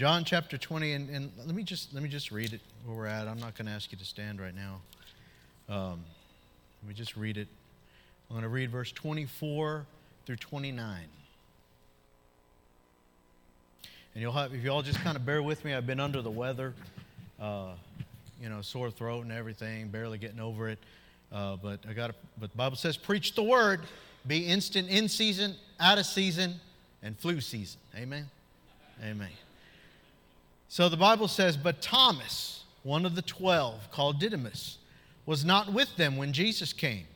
John chapter 20, and, and let me just let me just read it where we're at. I'm not going to ask you to stand right now. Um, let me just read it. I'm going to read verse 24 through 29. And you'll have, if you all just kind of bear with me, I've been under the weather, uh, you know, sore throat and everything, barely getting over it. Uh, but I got, but the Bible says, preach the word, be instant in season, out of season, and flu season. Amen. Amen. So the Bible says, But Thomas, one of the twelve, called Didymus, was not with them when Jesus came.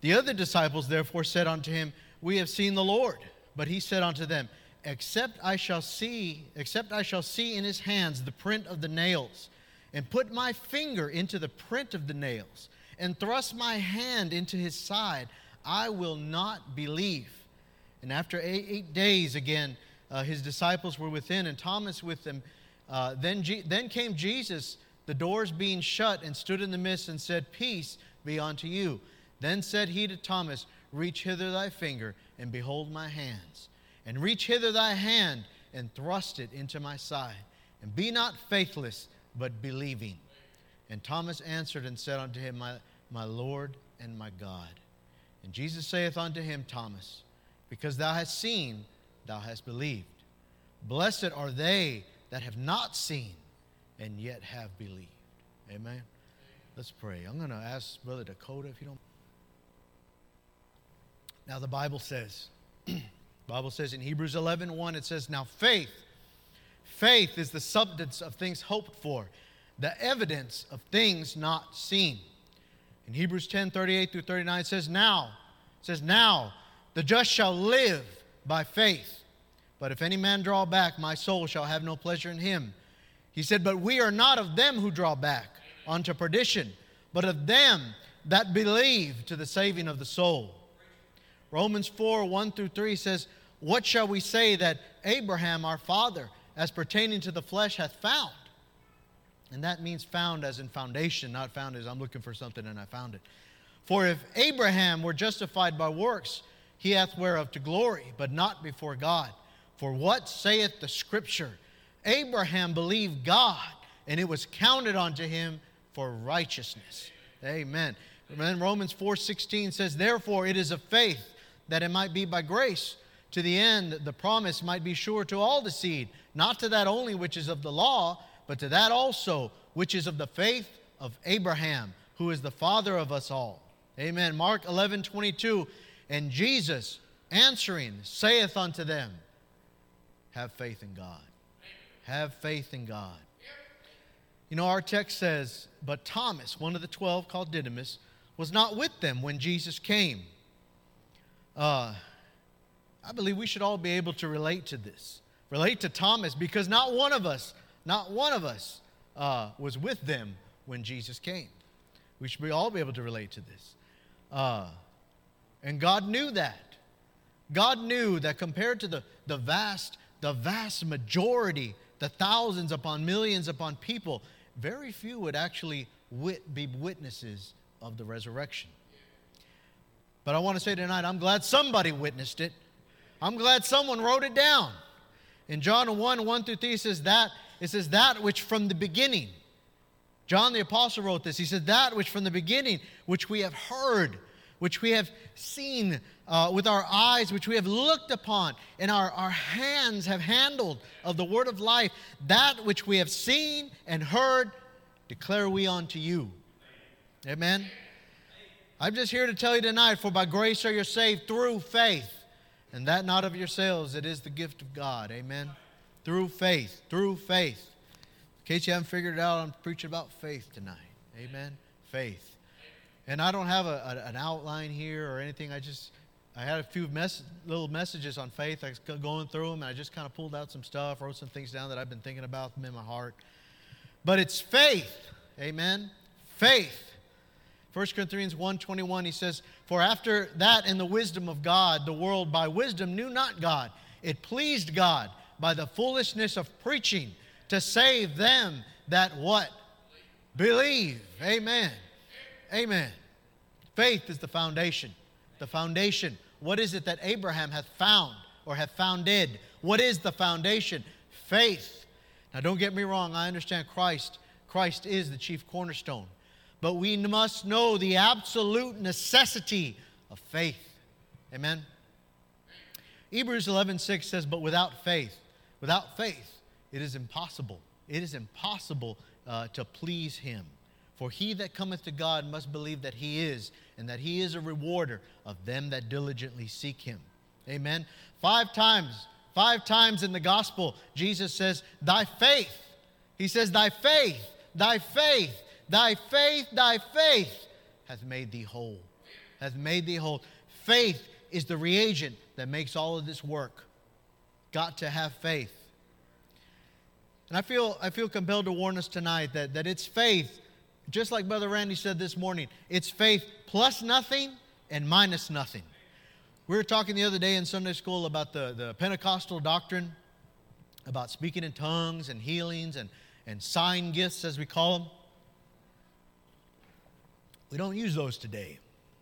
The other disciples therefore said unto him, We have seen the Lord. But he said unto them, Except I shall see, except I shall see in his hands the print of the nails, and put my finger into the print of the nails, and thrust my hand into his side, I will not believe. And after eight, eight days again, uh, his disciples were within, and Thomas with them. Uh, then, G- then came Jesus, the doors being shut, and stood in the midst and said, Peace be unto you. Then said he to Thomas, Reach hither thy finger, and behold my hands. And reach hither thy hand, and thrust it into my side. And be not faithless, but believing. And Thomas answered and said unto him, My, my Lord and my God. And Jesus saith unto him, Thomas, because thou hast seen, thou hast believed. Blessed are they that have not seen and yet have believed. Amen. Let's pray. I'm going to ask Brother Dakota if you don't. Now the Bible says, Bible says in Hebrews 11, 1, it says, Now faith, faith is the substance of things hoped for, the evidence of things not seen. In Hebrews 10, 38 through 39, it says, Now, it says, Now the just shall live by faith. But if any man draw back, my soul shall have no pleasure in him. He said, But we are not of them who draw back unto perdition, but of them that believe to the saving of the soul. Romans 4 1 through 3 says, What shall we say that Abraham our father, as pertaining to the flesh, hath found? And that means found as in foundation, not found as I'm looking for something and I found it. For if Abraham were justified by works, he hath whereof to glory, but not before God. For what saith the Scripture? Abraham believed God, and it was counted unto him for righteousness. Amen. Then Romans 4:16 says, Therefore it is of faith that it might be by grace, to the end the promise might be sure to all the seed, not to that only which is of the law, but to that also which is of the faith of Abraham, who is the father of us all. Amen. Mark 11, 22. And Jesus answering saith unto them, Have faith in God. Have faith in God. You know, our text says, But Thomas, one of the twelve called Didymus, was not with them when Jesus came. Uh, I believe we should all be able to relate to this. Relate to Thomas because not one of us, not one of us uh, was with them when Jesus came. We should be all be able to relate to this. Uh, and God knew that. God knew that compared to the, the vast, the vast majority, the thousands upon millions upon people, very few would actually wit, be witnesses of the resurrection. But I want to say tonight, I'm glad somebody witnessed it. I'm glad someone wrote it down. In John 1, 1 through 3, it says that, it says that which from the beginning. John the Apostle wrote this. He said, That which from the beginning, which we have heard, which we have seen uh, with our eyes, which we have looked upon, and our, our hands have handled of the word of life, that which we have seen and heard, declare we unto you. Amen. I'm just here to tell you tonight, for by grace are you saved through faith, and that not of yourselves, it is the gift of God. Amen. Through faith, through faith. In case you haven't figured it out, I'm preaching about faith tonight. Amen. Faith. And I don't have a, a, an outline here or anything. I just, I had a few little messages on faith. I was going through them, and I just kind of pulled out some stuff, wrote some things down that I've been thinking about in my heart. But it's faith. Amen. Faith 1 Corinthians 1:21 he says, "For after that in the wisdom of God, the world by wisdom knew not God. It pleased God by the foolishness of preaching to save them that what? Believe." Amen. Amen. Faith is the foundation. The foundation. What is it that Abraham hath found or hath founded? What is the foundation? Faith. Now, don't get me wrong, I understand Christ. Christ is the chief cornerstone. But we must know the absolute necessity of faith. Amen. Hebrews 11:6 says, "But without faith, without faith, it is impossible. It is impossible uh, to please Him. For he that cometh to God must believe that He is, and that He is a rewarder of them that diligently seek Him." Amen. Five times, five times in the gospel, Jesus says, "Thy faith." He says, "Thy faith, thy faith, thy faith, thy faith hath made thee whole." Hath made thee whole. Faith is the reagent that makes all of this work. Got to have faith. And I feel, I feel compelled to warn us tonight that, that it's faith, just like Brother Randy said this morning, it's faith plus nothing and minus nothing. We were talking the other day in Sunday school about the, the Pentecostal doctrine, about speaking in tongues and healings and, and sign gifts, as we call them. We don't use those today.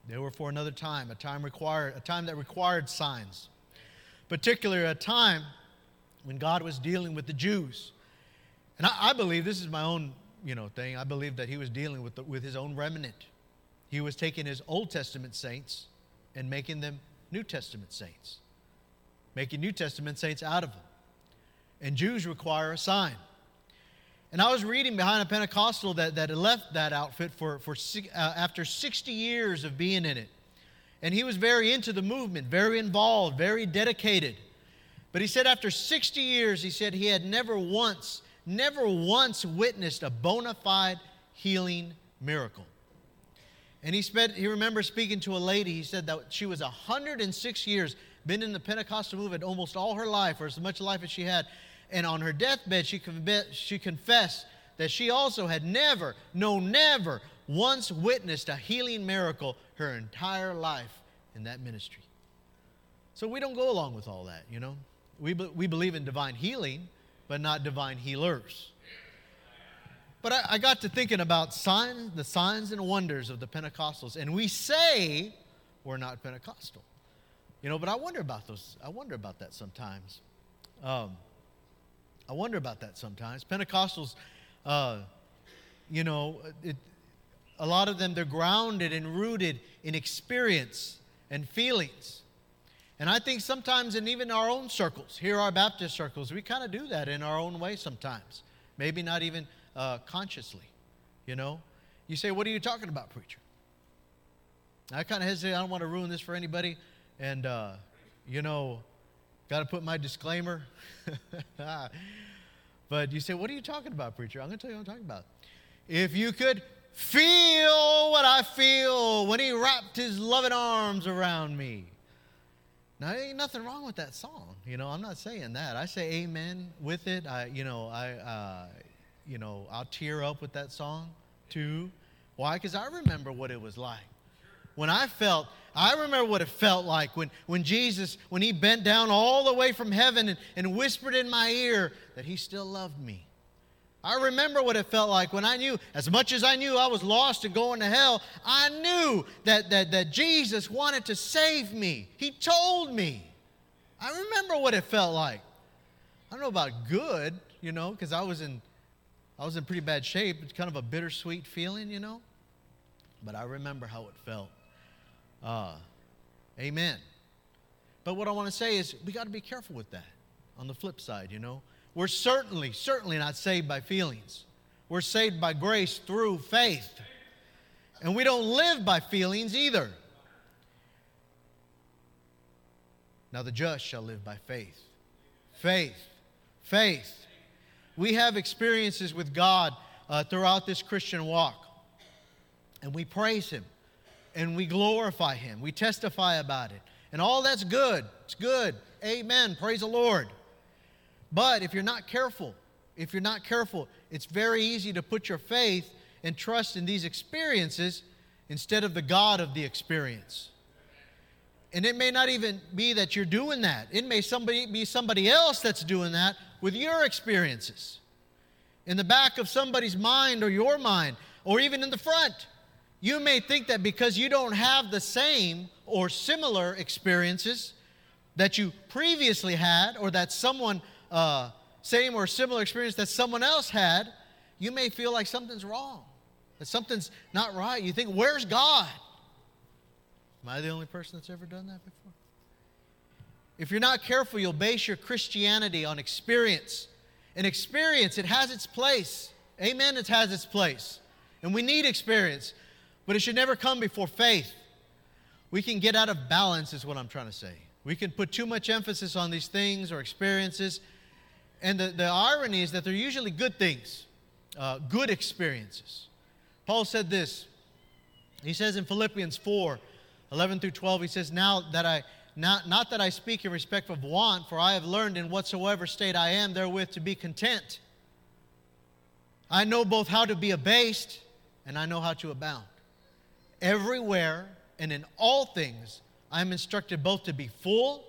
They were for another time, a time required, a time that required signs. Particularly a time when God was dealing with the Jews. And I, I believe this is my own, you know, thing. I believe that he was dealing with, the, with his own remnant. He was taking his Old Testament saints and making them New Testament saints, making New Testament saints out of them. And Jews require a sign. And I was reading behind a Pentecostal that, that left that outfit for, for uh, after 60 years of being in it. And he was very into the movement, very involved, very dedicated. But he said after 60 years, he said he had never once, never once witnessed a bona fide healing miracle. And he, spent, he remembers speaking to a lady, he said that she was 106 years, been in the Pentecostal movement almost all her life, or as much life as she had. And on her deathbed, she, she confessed that she also had never, no, never once witnessed a healing miracle her entire life in that ministry. So we don't go along with all that, you know. We, be, we believe in divine healing, but not divine healers. But I, I got to thinking about the signs and wonders of the Pentecostals, and we say we're not Pentecostal, you know. But I wonder about those. I wonder about that sometimes. Um, I wonder about that sometimes. Pentecostals, uh, you know, it, a lot of them, they're grounded and rooted in experience and feelings. And I think sometimes, in even our own circles, here our Baptist circles, we kind of do that in our own way sometimes. Maybe not even uh, consciously, you know. You say, What are you talking about, preacher? I kind of hesitate. I don't want to ruin this for anybody. And, uh, you know, got to put my disclaimer. but you say, What are you talking about, preacher? I'm going to tell you what I'm talking about. If you could feel what I feel when he wrapped his loving arms around me. Now, there ain't nothing wrong with that song. You know, I'm not saying that. I say amen with it. I, you know, I, uh, you know, I'll tear up with that song too. Why? Because I remember what it was like when I felt, I remember what it felt like when, when Jesus, when he bent down all the way from heaven and, and whispered in my ear that he still loved me. I remember what it felt like when I knew, as much as I knew I was lost and going to hell, I knew that, that, that Jesus wanted to save me. He told me. I remember what it felt like. I don't know about good, you know, because I was in I was in pretty bad shape. It's kind of a bittersweet feeling, you know. But I remember how it felt. Uh, amen. But what I want to say is we got to be careful with that on the flip side, you know. We're certainly, certainly not saved by feelings. We're saved by grace through faith. And we don't live by feelings either. Now the just shall live by faith. Faith. Faith. We have experiences with God uh, throughout this Christian walk. And we praise Him and we glorify Him. We testify about it. And all that's good. It's good. Amen. Praise the Lord. But if you're not careful, if you're not careful, it's very easy to put your faith and trust in these experiences instead of the God of the experience. And it may not even be that you're doing that. It may somebody be somebody else that's doing that with your experiences. In the back of somebody's mind or your mind, or even in the front. You may think that because you don't have the same or similar experiences that you previously had, or that someone, uh, same or similar experience that someone else had, you may feel like something's wrong, that something's not right. You think, where's God? Am I the only person that's ever done that before? If you're not careful, you'll base your Christianity on experience. And experience, it has its place. Amen, it has its place. And we need experience, but it should never come before faith. We can get out of balance, is what I'm trying to say. We can put too much emphasis on these things or experiences. And the, the irony is that they're usually good things, uh, good experiences. Paul said this. He says in Philippians 4 11 through 12, he says, Now that I not, not that I speak in respect of want, for I have learned in whatsoever state I am therewith to be content. I know both how to be abased and I know how to abound. Everywhere and in all things, I am instructed both to be full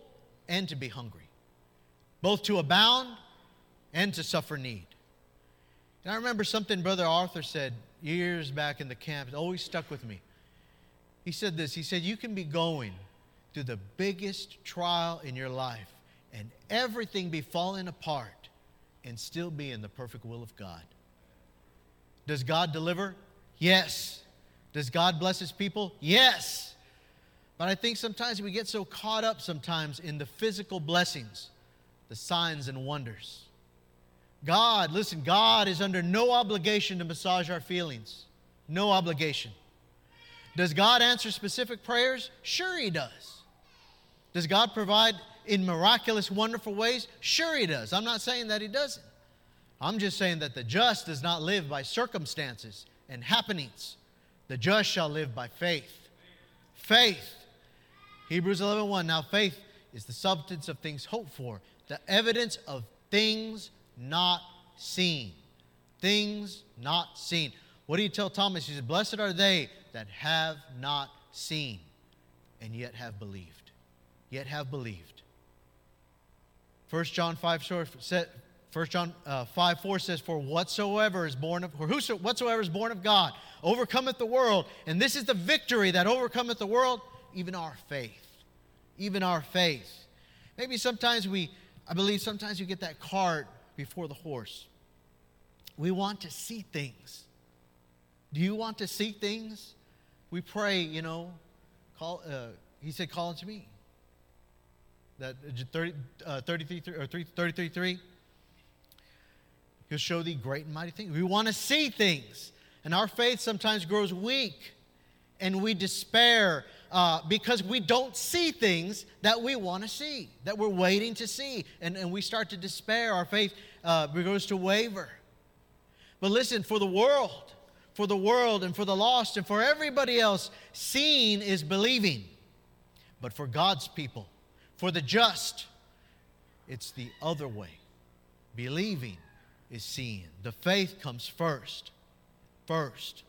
and to be hungry, both to abound and to suffer need. And I remember something Brother Arthur said years back in the camp, it always stuck with me. He said this He said, You can be going through the biggest trial in your life and everything be falling apart and still be in the perfect will of God. Does God deliver? Yes. Does God bless his people? Yes. But I think sometimes we get so caught up sometimes in the physical blessings, the signs and wonders. God, listen, God is under no obligation to massage our feelings. No obligation. Does God answer specific prayers? Sure, He does. Does God provide in miraculous, wonderful ways? Sure, He does. I'm not saying that He doesn't. I'm just saying that the just does not live by circumstances and happenings. The just shall live by faith. Faith. Hebrews 11:1. 1. Now faith is the substance of things hoped for, the evidence of things not seen. Things not seen. What do you tell Thomas? He said, Blessed are they that have not seen and yet have believed. Yet have believed. 1 John 5 said, 1 John uh, 5 4 says, For whatsoever is born of, or whoso, whatsoever is born of God overcometh the world. And this is the victory that overcometh the world, even our faith. Even our faith. Maybe sometimes we, I believe sometimes you get that cart before the horse. We want to see things. Do you want to see things? We pray, you know, call, uh, he said, call unto me. That uh, 30, uh, 33, or 33, 3. He'll show thee great and mighty things. We want to see things. And our faith sometimes grows weak and we despair uh, because we don't see things that we want to see, that we're waiting to see. And, and we start to despair. Our faith uh, begins to waver. But listen, for the world, for the world and for the lost and for everybody else, seeing is believing. But for God's people, for the just, it's the other way. Believing is seeing. The faith comes first. First.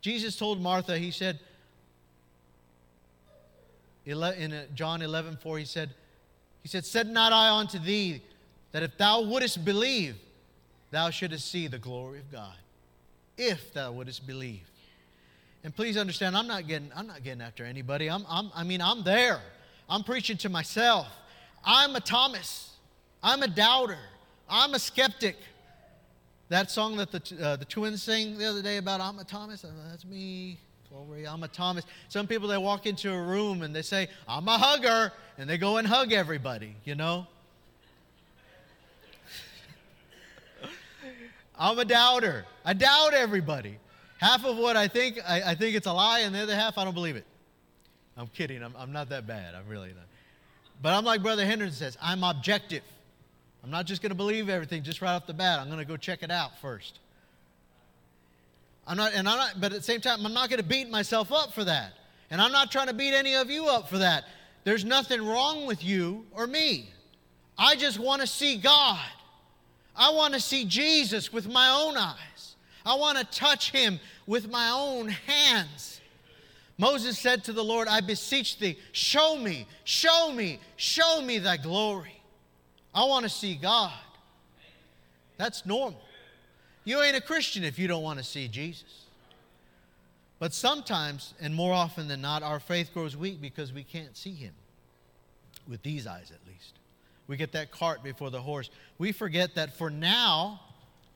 Jesus told Martha, He said, in uh, John 11, 4, He said, He said, Said not I unto thee that if thou wouldest believe, thou shouldest see the glory of God. If thou wouldest believe. And please understand, I'm not getting, I'm not getting after anybody. I'm, I'm, I mean, I'm there. I'm preaching to myself. I'm a Thomas. I'm a doubter. I'm a skeptic. That song that the, uh, the twins sang the other day about I'm a Thomas, that's me. Glory, I'm a Thomas. Some people, they walk into a room and they say, I'm a hugger, and they go and hug everybody, you know? I'm a doubter. I doubt everybody. Half of what I think, I, I, think it's a lie, and the other half, I don't believe it. I'm kidding. I'm, I'm not that bad. I'm really not. But I'm like Brother Henderson says, I'm objective. I'm not just going to believe everything just right off the bat. I'm going to go check it out first. I'm not, and I'm not, but at the same time, I'm not going to beat myself up for that. And I'm not trying to beat any of you up for that. There's nothing wrong with you or me. I just want to see God. I want to see Jesus with my own eyes. I want to touch him with my own hands. Moses said to the Lord, I beseech thee, show me, show me, show me thy glory. I want to see God. That's normal. You ain't a Christian if you don't want to see Jesus. But sometimes, and more often than not, our faith grows weak because we can't see Him. With these eyes, at least. we get that cart before the horse. We forget that for now,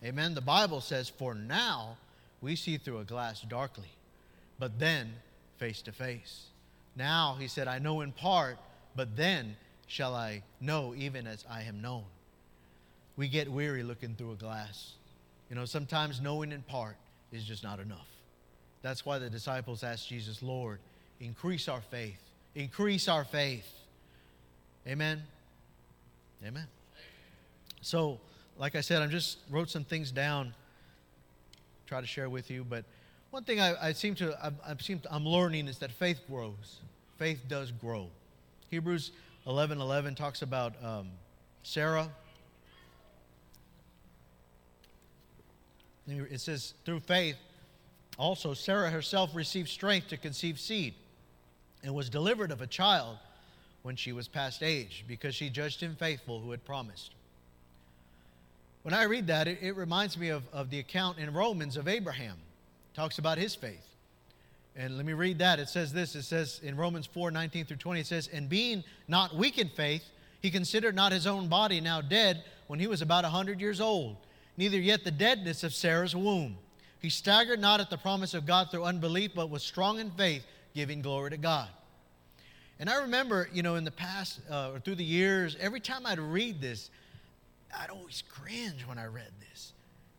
amen, the Bible says, for now, we see through a glass darkly, but then face to face. Now, he said, I know in part, but then shall I know even as I am known. We get weary looking through a glass. You know, sometimes knowing in part is just not enough. That's why the disciples asked Jesus, Lord, increase our faith. Increase our faith. Amen. Amen. So, like I said, I just wrote some things down, try to share with you. But one thing I, I seem to, I, I seem to, I'm learning is that faith grows. Faith does grow. Hebrews 11 11 talks about um, Sarah. It says, through faith, also Sarah herself received strength to conceive seed and was delivered of a child when she was past age, because she judged him faithful who had promised. When I read that, it, it reminds me of, of the account in Romans of Abraham. It talks about his faith. And let me read that. It says this it says in Romans 4 19 through 20, it says, And being not weak in faith, he considered not his own body now dead when he was about a 100 years old, neither yet the deadness of Sarah's womb. He staggered not at the promise of God through unbelief, but was strong in faith, giving glory to God. And I remember, you know, in the past uh, or through the years, every time I'd read this, I'd always cringe when I read this.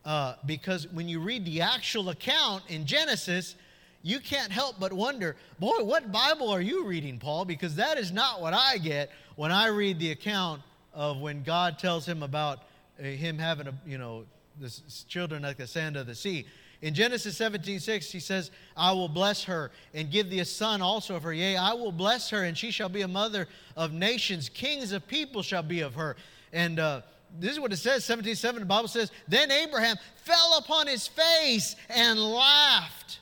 Uh, because when you read the actual account in Genesis, you can't help but wonder, boy, what Bible are you reading, Paul? Because that is not what I get when I read the account of when God tells him about him having a, you know, the children like the sand of the sea. In Genesis 17, 6, he says, I will bless her and give thee a son also of her. Yea, I will bless her, and she shall be a mother of nations. Kings of people shall be of her. And uh, this is what it says, 17, 7, the Bible says, Then Abraham fell upon his face and laughed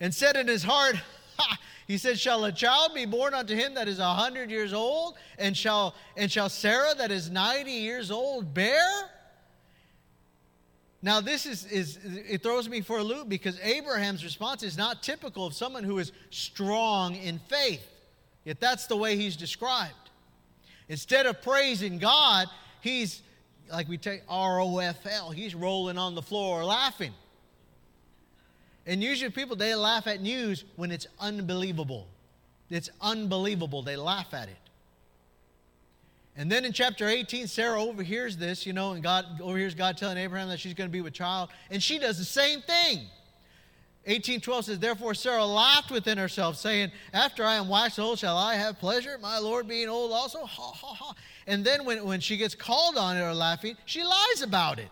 and said in his heart, he said, Shall a child be born unto him that is a hundred years old? And shall, and shall Sarah that is ninety years old bear? Now, this is, is, it throws me for a loop because Abraham's response is not typical of someone who is strong in faith. Yet that's the way he's described. Instead of praising God, he's, like we take R O F L, he's rolling on the floor laughing. And usually people, they laugh at news when it's unbelievable. It's unbelievable. They laugh at it. And then in chapter 18, Sarah overhears this, you know, and God overhears God telling Abraham that she's going to be with child, and she does the same thing. 18:12 says, Therefore Sarah laughed within herself, saying, After I am waxed old, shall I have pleasure, my Lord being old also? Ha ha ha. And then when, when she gets called on it or laughing, she lies about it.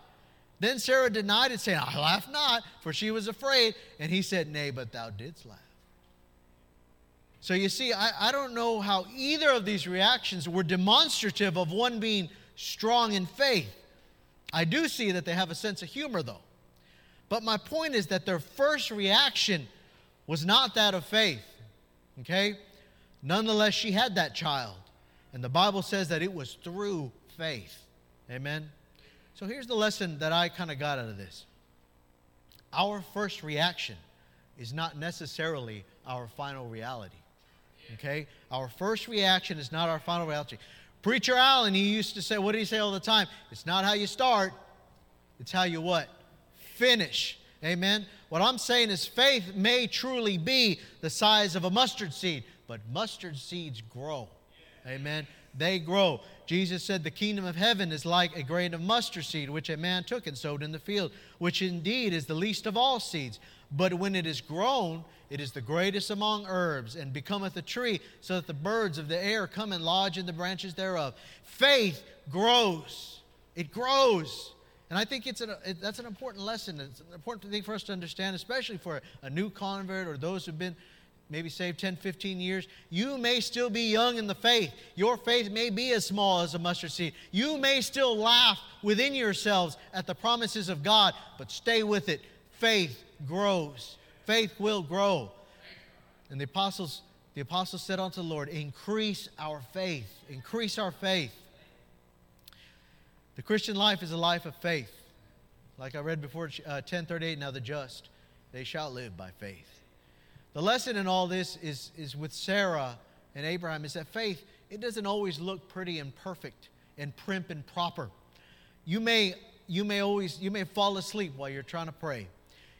Then Sarah denied it, saying, I laugh not, for she was afraid. And he said, Nay, but thou didst laugh. So you see, I, I don't know how either of these reactions were demonstrative of one being strong in faith. I do see that they have a sense of humor, though. But my point is that their first reaction was not that of faith. Okay? Nonetheless, she had that child. And the Bible says that it was through faith. Amen? So here's the lesson that I kind of got out of this our first reaction is not necessarily our final reality. Okay? Our first reaction is not our final reality. Preacher Allen, he used to say, what did he say all the time? It's not how you start, it's how you what? Finish. Amen. What I'm saying is faith may truly be the size of a mustard seed, but mustard seeds grow. Amen. They grow. Jesus said the kingdom of heaven is like a grain of mustard seed, which a man took and sowed in the field, which indeed is the least of all seeds. But when it is grown, it is the greatest among herbs, and becometh a tree, so that the birds of the air come and lodge in the branches thereof. Faith grows. It grows. And I think it's an, it, that's an important lesson. It's an important thing for us to understand, especially for a new convert or those who've been maybe saved 10, 15 years. You may still be young in the faith. Your faith may be as small as a mustard seed. You may still laugh within yourselves at the promises of God, but stay with it. Faith grows faith will grow. And the apostles, the apostles said unto the Lord, increase our faith, increase our faith. The Christian life is a life of faith. Like I read before, uh, 1038, now the just, they shall live by faith. The lesson in all this is, is with Sarah and Abraham is that faith, it doesn't always look pretty and perfect and primp and proper. You may, you may always, you may fall asleep while you're trying to pray.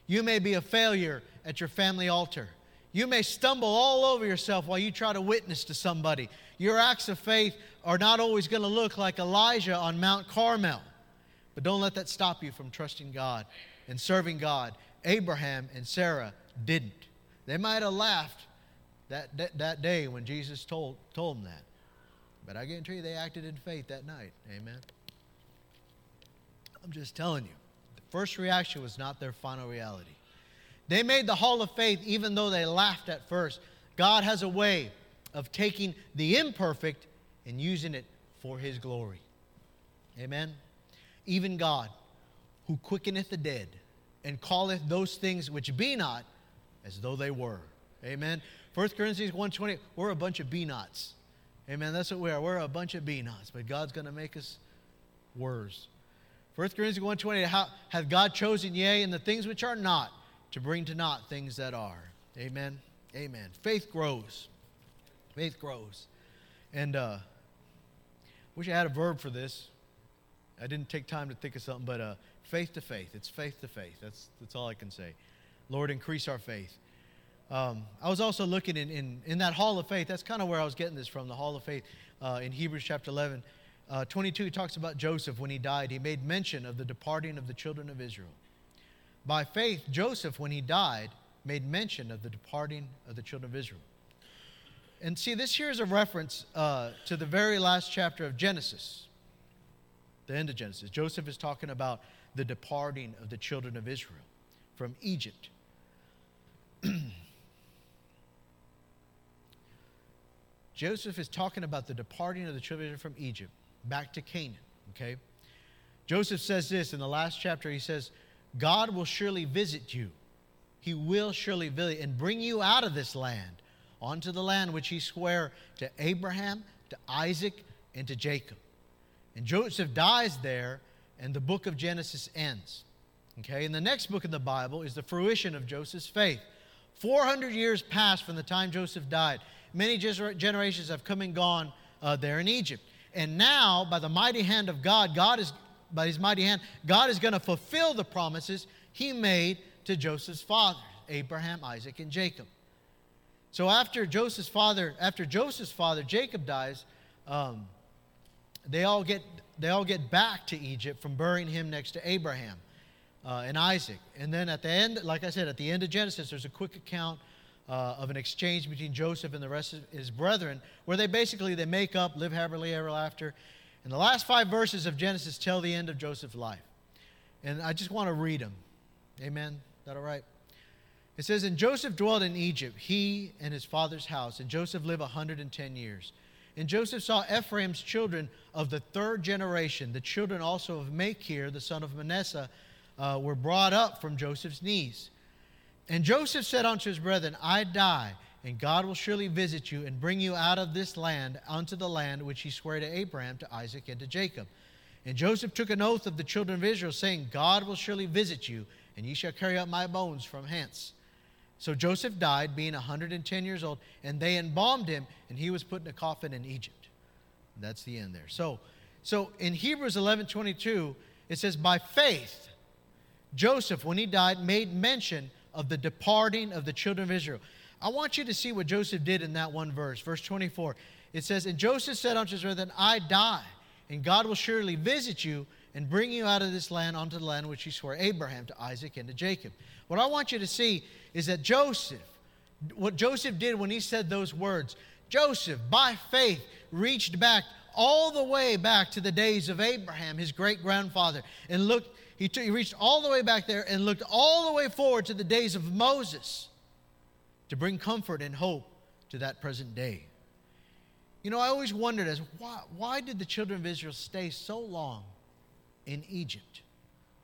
You may be a failure at your family altar. You may stumble all over yourself while you try to witness to somebody. Your acts of faith are not always going to look like Elijah on Mount Carmel. But don't let that stop you from trusting God and serving God. Abraham and Sarah didn't. They might have laughed that, that, that day when Jesus told, told them that. But I guarantee you they acted in faith that night. Amen. I'm just telling you, the first reaction was not their final reality. They made the hall of faith even though they laughed at first. God has a way of taking the imperfect and using it for his glory. Amen. Even God, who quickeneth the dead and calleth those things which be not as though they were. Amen. 1 Corinthians 1.20, we're a bunch of be nots. Amen. That's what we are. We're a bunch of be nots, but God's going to make us worse. 1 Corinthians 1.20, how hath God chosen, yea, and the things which are not, to bring to naught things that are. Amen. Amen. Faith grows. Faith grows. And uh wish I had a verb for this. I didn't take time to think of something, but uh, faith to faith. It's faith to faith. That's, that's all I can say. Lord, increase our faith. Um, I was also looking in, in, in, that hall of faith. That's kind of where I was getting this from, the hall of faith uh, in Hebrews chapter 11. Uh, 22 talks about Joseph when he died. He made mention of the departing of the children of Israel. By faith, Joseph, when he died, made mention of the departing of the children of Israel. And see, this here is a reference uh, to the very last chapter of Genesis, the end of Genesis. Joseph is talking about the departing of the children of Israel from Egypt. Joseph is talking about the departing of the children from Egypt back to Canaan. Okay? Joseph says this in the last chapter. He says, God will surely visit you. He will surely visit and bring you out of this land onto the land which he swore to Abraham, to Isaac, and to Jacob. And Joseph dies there, and the book of Genesis ends. Okay, and the next book in the Bible is the fruition of Joseph's faith. 400 years passed from the time Joseph died. Many generations have come and gone uh, there in Egypt. And now, by the mighty hand of God, God is, by his mighty hand, God is going to fulfill the promises he made to Joseph's father, Abraham, Isaac, and Jacob. So after Joseph's father, after Joseph's father Jacob dies, um, they all get they all get back to Egypt from burying him next to Abraham uh, and Isaac. And then at the end, like I said, at the end of Genesis, there's a quick account uh, of an exchange between Joseph and the rest of his brethren, where they basically they make up, live happily ever after. And the last five verses of Genesis tell the end of Joseph's life. And I just want to read them. Amen. Is that all right? It says, And Joseph dwelt in Egypt, he and his father's house, and Joseph lived a 110 years. And Joseph saw Ephraim's children of the third generation, the children also of Machir, the son of Manasseh, uh, were brought up from Joseph's knees. And Joseph said unto his brethren, I die, and God will surely visit you and bring you out of this land unto the land which he swore to Abraham, to Isaac, and to Jacob. And Joseph took an oath of the children of Israel, saying, God will surely visit you, and ye shall carry up my bones from hence. So Joseph died, being 110 years old, and they embalmed him, and he was put in a coffin in Egypt. That's the end there. So, so in Hebrews 11 22, it says, By faith, Joseph, when he died, made mention of the departing of the children of Israel. I want you to see what Joseph did in that one verse, verse 24. It says, And Joseph said unto Israel, Then I die, and God will surely visit you and bring you out of this land unto the land which he swore Abraham, to Isaac, and to Jacob. What I want you to see is that Joseph, what Joseph did when he said those words, Joseph, by faith, reached back all the way back to the days of Abraham, his great grandfather, and looked he, t- he reached all the way back there and looked all the way forward to the days of Moses to bring comfort and hope to that present day. You know, I always wondered as why, why did the children of Israel stay so long in Egypt?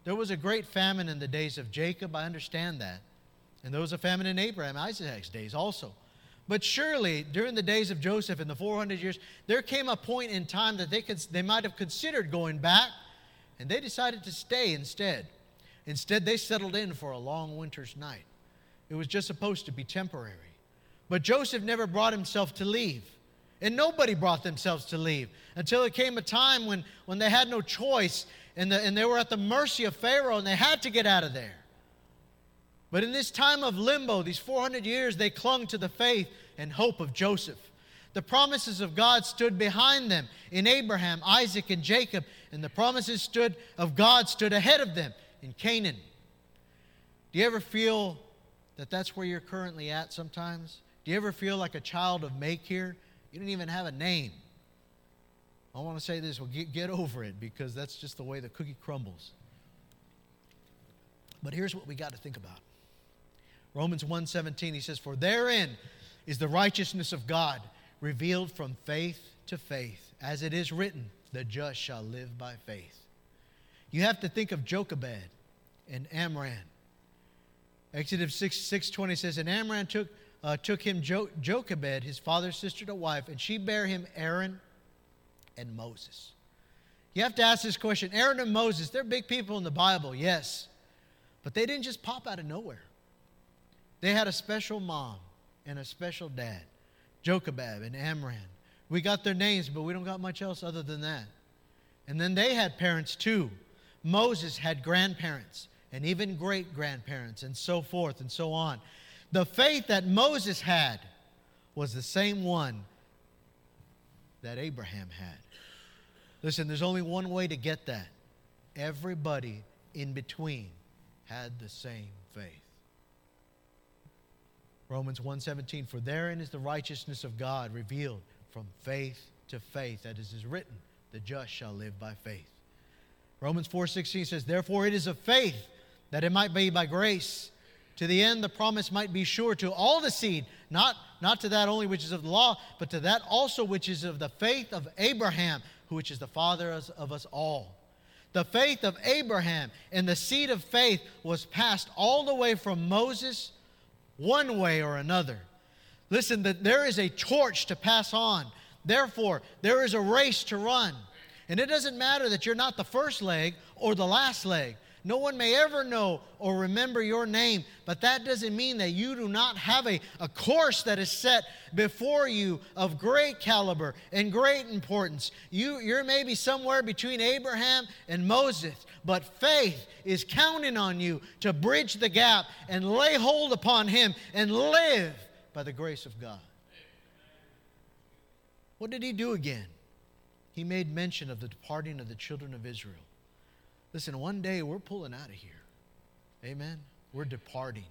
There was a great famine in the days of Jacob, I understand that. And there was a famine in Abraham, Isaac's days also. But surely, during the days of Joseph in the 400 years, there came a point in time that they, could, they might have considered going back and they decided to stay instead. Instead, they settled in for a long winter's night. It was just supposed to be temporary. But Joseph never brought himself to leave. And nobody brought themselves to leave until it came a time when, when they had no choice and, the, and they were at the mercy of Pharaoh and they had to get out of there. But in this time of limbo, these 400 years, they clung to the faith and hope of Joseph. The promises of God stood behind them in Abraham, Isaac, and Jacob, and the promises stood of God stood ahead of them in Canaan. Do you ever feel that that's where you're currently at sometimes? Do you ever feel like a child of Machir? You don't even have a name. I want to say this, well, get, get over it because that's just the way the cookie crumbles. But here's what we got to think about. Romans 1:17 he says for therein is the righteousness of God revealed from faith to faith as it is written the just shall live by faith. You have to think of Jochebed and Amram. Exodus 6, 620 says, And Amram took, uh, took him jo- Jochebed, his father's sister, to wife, and she bare him Aaron and Moses. You have to ask this question Aaron and Moses, they're big people in the Bible, yes, but they didn't just pop out of nowhere. They had a special mom and a special dad, Jochebed and Amram. We got their names, but we don't got much else other than that. And then they had parents too. Moses had grandparents and even great grandparents and so forth and so on. The faith that Moses had was the same one that Abraham had. Listen, there's only one way to get that. Everybody in between had the same faith. Romans 1:17 for therein is the righteousness of God revealed from faith to faith that is written the just shall live by faith. Romans 4:16 says therefore it is of faith that it might be by grace to the end the promise might be sure to all the seed not not to that only which is of the law but to that also which is of the faith of Abraham who which is the father of us all. The faith of Abraham and the seed of faith was passed all the way from Moses one way or another. Listen, that there is a torch to pass on. Therefore, there is a race to run. And it doesn't matter that you're not the first leg or the last leg. No one may ever know or remember your name, but that doesn't mean that you do not have a, a course that is set before you of great caliber and great importance. You, you're maybe somewhere between Abraham and Moses, but faith is counting on you to bridge the gap and lay hold upon Him and live by the grace of God. What did He do again? He made mention of the departing of the children of Israel. Listen, one day we're pulling out of here. Amen. We're mm. departing.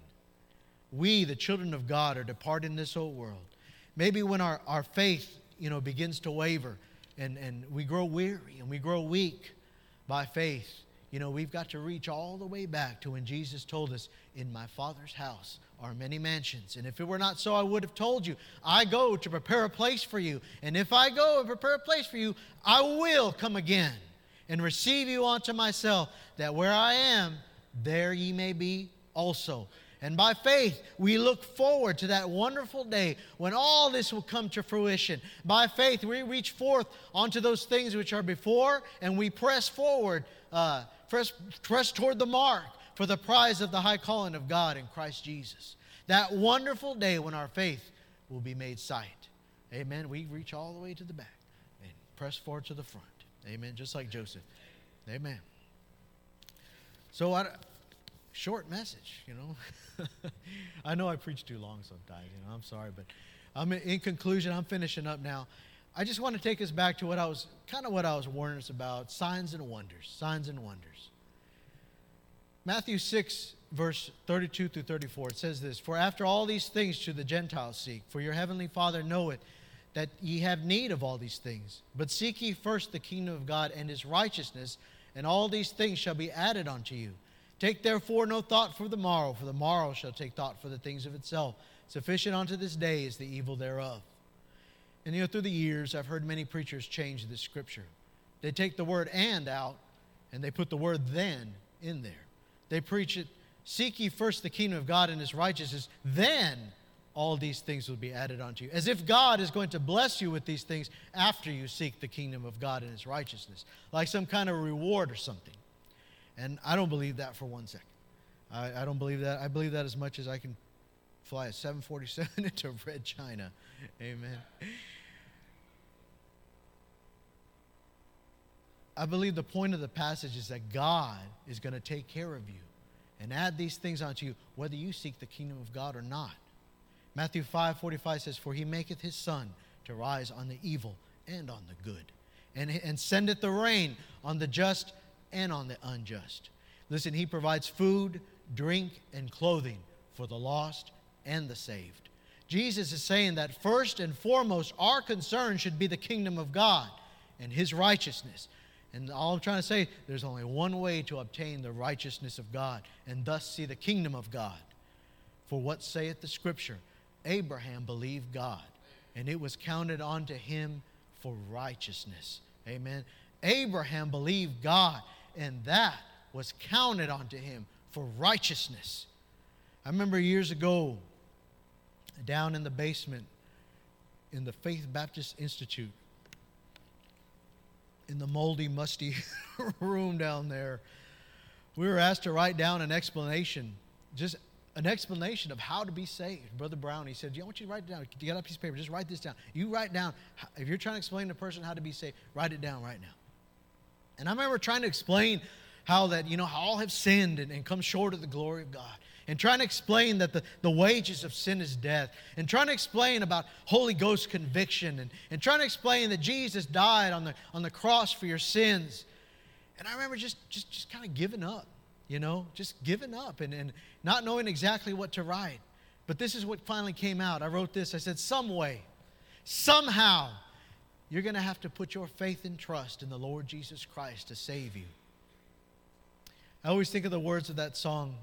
We, the children of God, are departing this old world. Maybe when our, our faith, you know, begins to waver and, and we grow weary and we grow weak by faith, you know, we've got to reach all the way back to when Jesus told us, In my Father's house are many mansions. And if it were not so, I would have told you, I go to prepare a place for you. And if I go and prepare a place for you, I will come again and receive you unto myself, that where I am, there ye may be also. And by faith, we look forward to that wonderful day when all this will come to fruition. By faith, we reach forth onto those things which are before, and we press forward, uh, press, press toward the mark for the prize of the high calling of God in Christ Jesus. That wonderful day when our faith will be made sight. Amen. We reach all the way to the back and press forward to the front. Amen. Just like Joseph. Amen. So, I, short message, you know. I know I preach too long sometimes, you know. I'm sorry, but I'm in conclusion. I'm finishing up now. I just want to take us back to what I was kind of what I was warning us about signs and wonders. Signs and wonders. Matthew 6, verse 32 through 34, it says this For after all these things should the Gentiles seek, for your heavenly Father knoweth that ye have need of all these things. But seek ye first the kingdom of God and his righteousness, and all these things shall be added unto you. Take therefore no thought for the morrow, for the morrow shall take thought for the things of itself. Sufficient unto this day is the evil thereof. And you know, through the years, I've heard many preachers change this scripture. They take the word and out, and they put the word then in there. They preach it, seek ye first the kingdom of God and his righteousness, then all these things will be added unto you. As if God is going to bless you with these things after you seek the kingdom of God and his righteousness, like some kind of reward or something. And I don't believe that for one second. I, I don't believe that. I believe that as much as I can fly a 747 into Red China. Amen. I believe the point of the passage is that God is going to take care of you and add these things onto you, whether you seek the kingdom of God or not. Matthew 5 45 says, For he maketh his sun to rise on the evil and on the good, and, and sendeth the rain on the just and on the unjust. Listen, he provides food, drink, and clothing for the lost and the saved. Jesus is saying that first and foremost, our concern should be the kingdom of God and his righteousness. And all I'm trying to say, there's only one way to obtain the righteousness of God and thus see the kingdom of God. For what saith the scripture? Abraham believed God, and it was counted unto him for righteousness. Amen. Abraham believed God, and that was counted unto him for righteousness. I remember years ago, down in the basement in the Faith Baptist Institute, in the moldy, musty room down there, we were asked to write down an explanation, just an explanation of how to be saved. Brother Brown, he said, I want you to write it down. You got a piece of paper, just write this down. You write down, if you're trying to explain to a person how to be saved, write it down right now. And I remember trying to explain how that, you know, how all have sinned and, and come short of the glory of God. And trying to explain that the, the wages of sin is death. And trying to explain about Holy Ghost conviction. And, and trying to explain that Jesus died on the, on the cross for your sins. And I remember just, just, just kind of giving up, you know, just giving up and, and not knowing exactly what to write. But this is what finally came out. I wrote this. I said, some way, somehow, you're going to have to put your faith and trust in the Lord Jesus Christ to save you. I always think of the words of that song,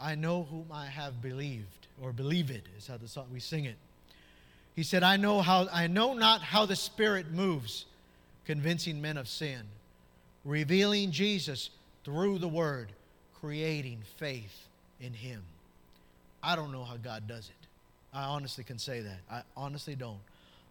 I know whom I have believed, or believe it is how the song we sing it. He said, I know how I know not how the Spirit moves, convincing men of sin, revealing Jesus through the word, creating faith in him. I don't know how God does it. I honestly can say that. I honestly don't.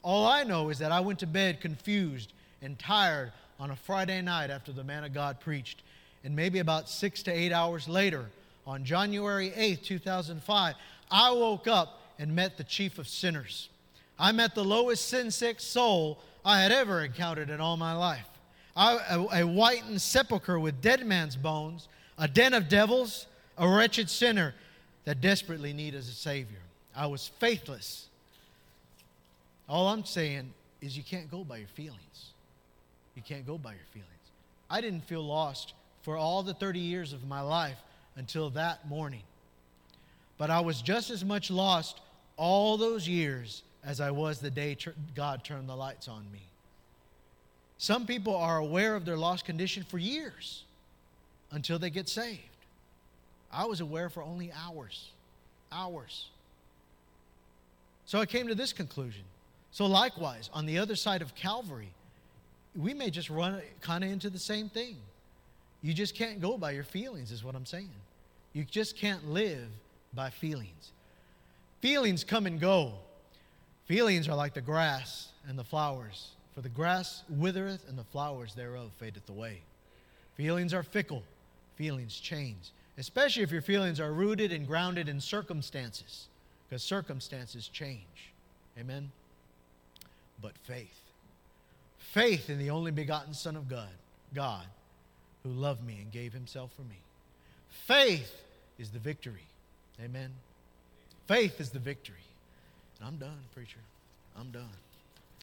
All I know is that I went to bed confused and tired on a Friday night after the man of God preached and maybe about six to eight hours later, on January 8th, 2005, I woke up and met the chief of sinners. I met the lowest sin sick soul I had ever encountered in all my life. I, a, a whitened sepulchre with dead man's bones, a den of devils, a wretched sinner that desperately needed a Savior. I was faithless. All I'm saying is you can't go by your feelings. You can't go by your feelings. I didn't feel lost for all the 30 years of my life until that morning. But I was just as much lost all those years as I was the day God turned the lights on me. Some people are aware of their lost condition for years until they get saved. I was aware for only hours. Hours. So I came to this conclusion. So, likewise, on the other side of Calvary, we may just run kind of into the same thing. You just can't go by your feelings, is what I'm saying. You just can't live by feelings. Feelings come and go. Feelings are like the grass and the flowers. For the grass withereth, and the flowers thereof fadeth away. Feelings are fickle. Feelings change, especially if your feelings are rooted and grounded in circumstances, because circumstances change. Amen? But faith. Faith in the only begotten Son of God, God who loved me and gave himself for me. Faith is the victory. Amen. Faith is the victory. And I'm done, preacher. I'm done.